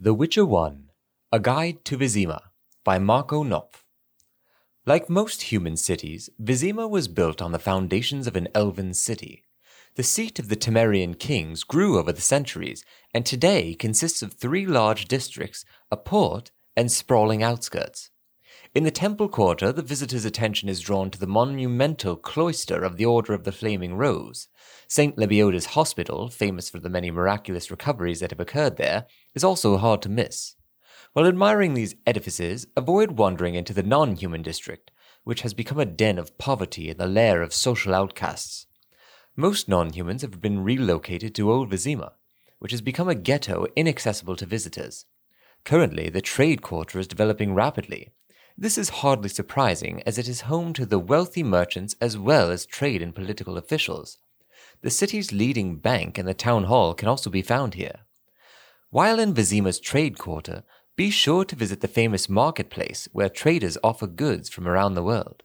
The Witcher 1 A Guide to Vizima by Marco Knopf. Like most human cities, Vizima was built on the foundations of an elven city. The seat of the Temerian kings grew over the centuries, and today consists of three large districts, a port, and sprawling outskirts. In the temple quarter, the visitor's attention is drawn to the monumental cloister of the Order of the Flaming Rose. St. Lebioda's Hospital, famous for the many miraculous recoveries that have occurred there, is also hard to miss. While admiring these edifices, avoid wandering into the non human district, which has become a den of poverty and the lair of social outcasts. Most non humans have been relocated to Old Vizima, which has become a ghetto inaccessible to visitors. Currently, the trade quarter is developing rapidly. This is hardly surprising, as it is home to the wealthy merchants as well as trade and political officials. The city's leading bank and the town hall can also be found here. While in Vizima's trade quarter, be sure to visit the famous marketplace where traders offer goods from around the world.